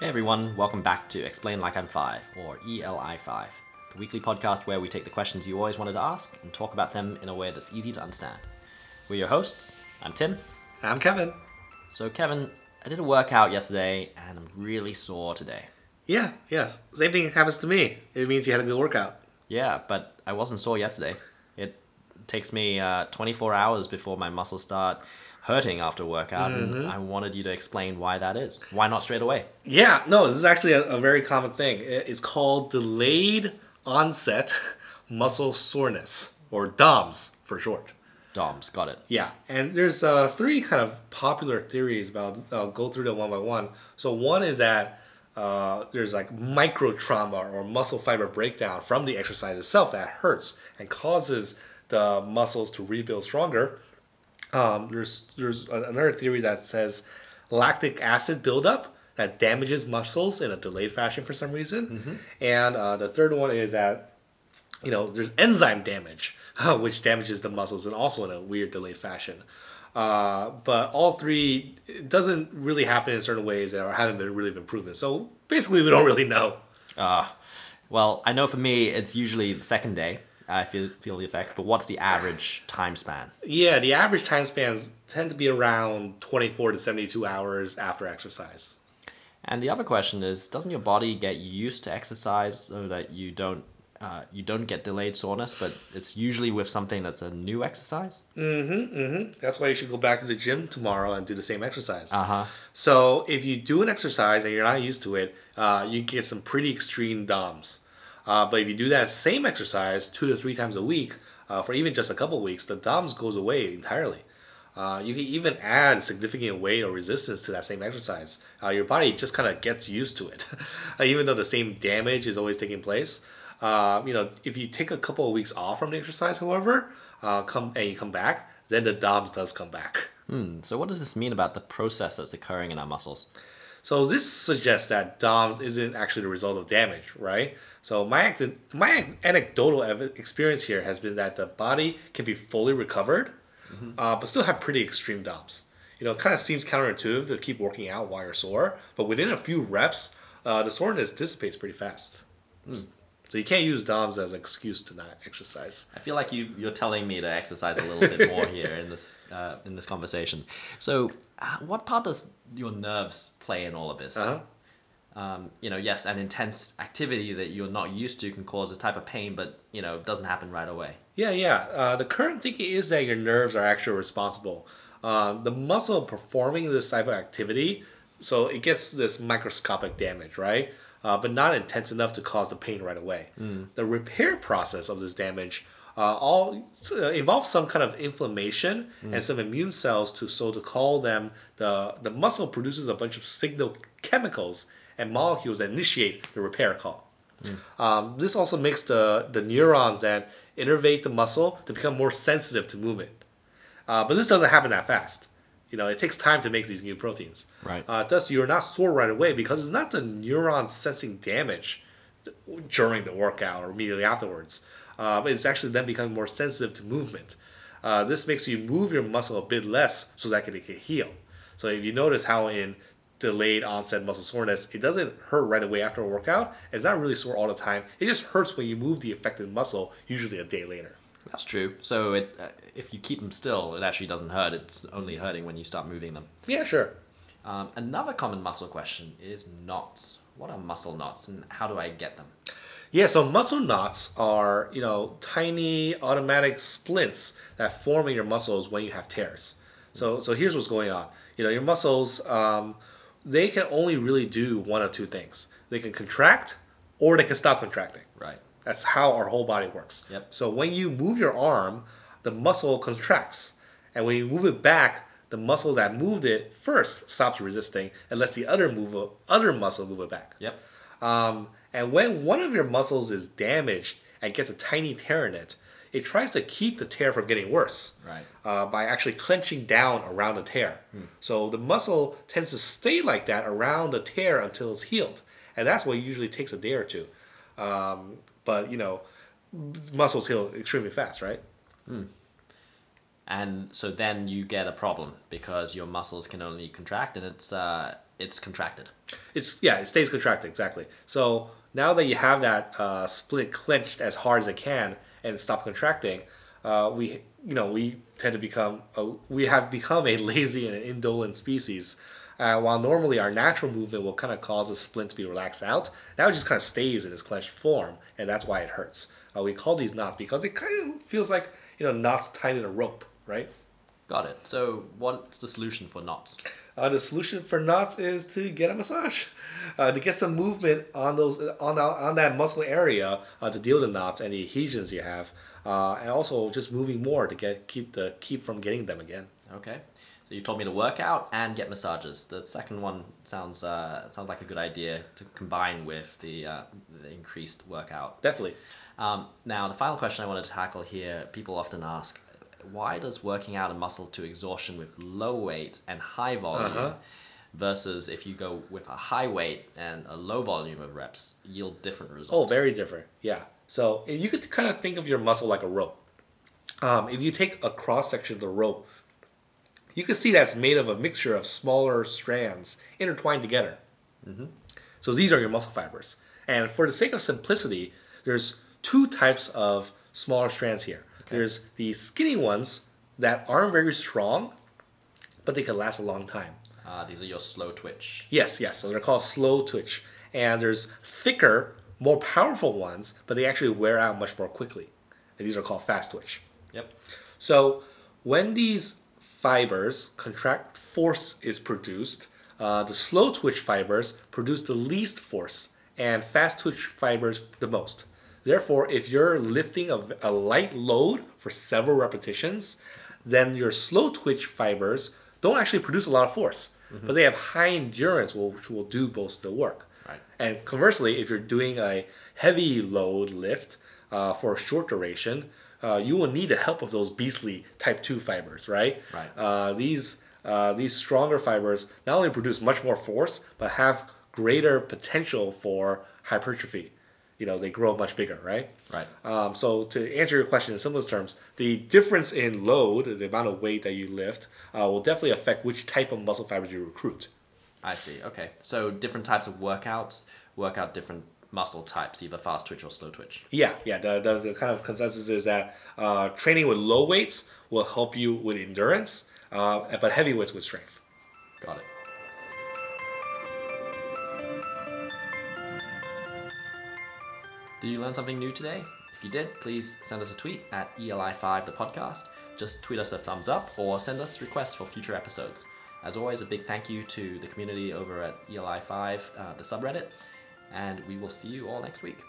Hey everyone, welcome back to Explain Like I'm Five, or ELI5, the weekly podcast where we take the questions you always wanted to ask and talk about them in a way that's easy to understand. We're your hosts. I'm Tim. And I'm Kevin. So, Kevin, I did a workout yesterday and I'm really sore today. Yeah, yes. Same thing happens to me. It means you had a good workout. Yeah, but I wasn't sore yesterday. It takes me uh, 24 hours before my muscles start hurting after workout, and I wanted you to explain why that is. Why not straight away? Yeah, no, this is actually a, a very common thing. It's called delayed onset muscle soreness, or DOMS for short. DOMS, got it. Yeah, and there's uh, three kind of popular theories about. I'll go through them one by one. So one is that uh, there's like micro trauma or muscle fiber breakdown from the exercise itself that hurts and causes the muscles to rebuild stronger. Um, there's there's another theory that says lactic acid buildup that damages muscles in a delayed fashion for some reason, and uh, the third one is that you know, there's enzyme damage, which damages the muscles and also in a weird delayed fashion. Uh, but all three it doesn't really happen in certain ways that haven't been really been proven. So basically, we don't really know. Uh, well, I know for me, it's usually the second day I feel, feel the effects, but what's the average time span? Yeah, the average time spans tend to be around 24 to 72 hours after exercise. And the other question is, doesn't your body get used to exercise so that you don't uh, you don't get delayed soreness, but it's usually with something that's a new exercise? Mhm, mhm. That's why you should go back to the gym tomorrow and do the same exercise. Uh huh. So if you do an exercise and you're not used to it, uh, you get some pretty extreme DOMs. Uh, but if you do that same exercise two to three times a week uh, for even just a couple weeks, the DOMs goes away entirely. Uh, you can even add significant weight or resistance to that same exercise. Uh, your body just kind of gets used to it, even though the same damage is always taking place. Uh, you know, if you take a couple of weeks off from the exercise, however, uh, come and you come back, then the DOMs does come back. So what does this mean about the process that's occurring in our muscles? So this suggests that DOMS isn't actually the result of damage, right? So my my anecdotal experience here has been that the body can be fully recovered, uh, but still have pretty extreme DOMS. You know, it kind of seems counterintuitive to keep working out while you're sore, but within a few reps, uh, the soreness dissipates pretty fast. So you can't use DOMS as an excuse to not exercise. I feel like you you're telling me to exercise a little bit more here in this uh, in this conversation. So, uh, what part does your nerves play in all of this? Uh-huh. Um, you know, yes, an intense activity that you're not used to can cause a type of pain, but you know, doesn't happen right away. Yeah, yeah. Uh, the current thinking is that your nerves are actually responsible. Um, the muscle performing this type of activity, so it gets this microscopic damage, right? Uh, but not intense enough to cause the pain right away. The repair process of this damage uh, all uh, involves some kind of inflammation and some immune cells to so to call them the the muscle produces a bunch of signal chemicals and molecules that initiate the repair call. Um, this also makes the, the neurons that innervate the muscle to become more sensitive to movement. Uh, but this doesn't happen that fast. You know, it takes time to make these new proteins. Right. Uh, thus, you're not sore right away because it's not the neuron sensing damage during the workout or immediately afterwards. Uh, it's actually then becoming more sensitive to movement. Uh, this makes you move your muscle a bit less so that it can heal. So if you notice how in delayed onset muscle soreness, it doesn't hurt right away after a workout. It's not really sore all the time. It just hurts when you move the affected muscle, usually a day later. That's true. So, it uh, if you keep them still, it actually doesn't hurt. It's only hurting when you start moving them. Yeah, sure. Um, another common muscle question is knots. What are muscle knots, and how do I get them? Yeah, so muscle knots are, you know, tiny automatic splints that form in your muscles when you have tears. So, so here's what's going on. You know, your muscles, um, they can only really do one of two things. They can contract or they can stop contracting. Right. That's how our whole body works. Yep. So when you move your arm, the muscle contracts. And when you move it back, the muscle that moved it first stops resisting and lets the other move other muscle move it back. Yep. Um, and when one of your muscles is damaged and gets a tiny tear in it, it tries to keep the tear from getting worse Right. uh, by actually clenching down around the tear. So the muscle tends to stay like that around the tear until it's healed. And that's what usually takes a day or two. Um, but, you know, muscles heal extremely fast, right? And so then you get a problem because your muscles can only contract, and it's uh, it's contracted. It's yeah, it stays contracted exactly. So now that you have that uh, split clenched as hard as it can and stop contracting, uh, we you know we tend to become a, we have become a lazy and indolent species. Uh, while normally our natural movement will kind of cause the splint to be relaxed out, now it just kind of stays in its clenched form, and that's why it hurts. Uh, we call these knots because it kind of feels like you know knots tied in a rope, right? Got it. So, what's the solution for knots? Uh, the solution for knots is to get a massage, uh, to get some movement on those on that, on that muscle area uh, to deal with the knots and the adhesions you have, uh, and also just moving more to get keep the keep from getting them again. Okay. So you told me to work out and get massages. The second one sounds uh, sounds like a good idea to combine with the, uh, the increased workout. Definitely. Um, now, the final question I want to tackle here people often ask why does working out a muscle to exhaustion with low weight and high volume Uh-huh. versus if you go with a high weight and a low volume of reps yield different results. Oh, very different. Yeah. So if you could kind of think of your muscle like a rope. Um, if you take a cross section of the rope, you can see that's made of a mixture of smaller strands intertwined together. So these are your muscle fibers. And for the sake of simplicity, there's two types of smaller strands here. There's the skinny ones that aren't very strong, but they can last a long time. Uh, these are your slow twitch. Yes, yes. So they're called slow twitch. And there's thicker, more powerful ones, but they actually wear out much more quickly. And these are called fast twitch. Yep. So when these fibers contract, force is produced. Uh, the slow twitch fibers produce the least force, and fast twitch fibers the most. Therefore, if you're lifting a, a light load for several repetitions, then your slow twitch fibers don't actually produce a lot of force, but they have high endurance, which will do most of the work. Right. And conversely, if you're doing a heavy load lift uh, for a short duration, uh, you will need the help of those beastly type 2 fibers, right? Right. Uh, these, uh, these stronger fibers not only produce much more force, but have greater potential for hypertrophy. You know, they grow much bigger, right? Right. Um, so to answer your question in simplest terms, the difference in load, the amount of weight that you lift, uh, will definitely affect which type of muscle fibers you recruit. I see. Okay. So different types of workouts work out different muscle types, either fast twitch or slow twitch. Yeah, yeah. The, the, the kind of consensus is that uh, training with low weights will help you with endurance, uh, but heavy weights with strength. Got it. Did you learn something new today? If you did, please send us a tweet at ELI5 the podcast. Just tweet us a thumbs up or send us requests for future episodes. As always, a big thank you to the community over at ELI5, uh, the subreddit, and we will see you all next week.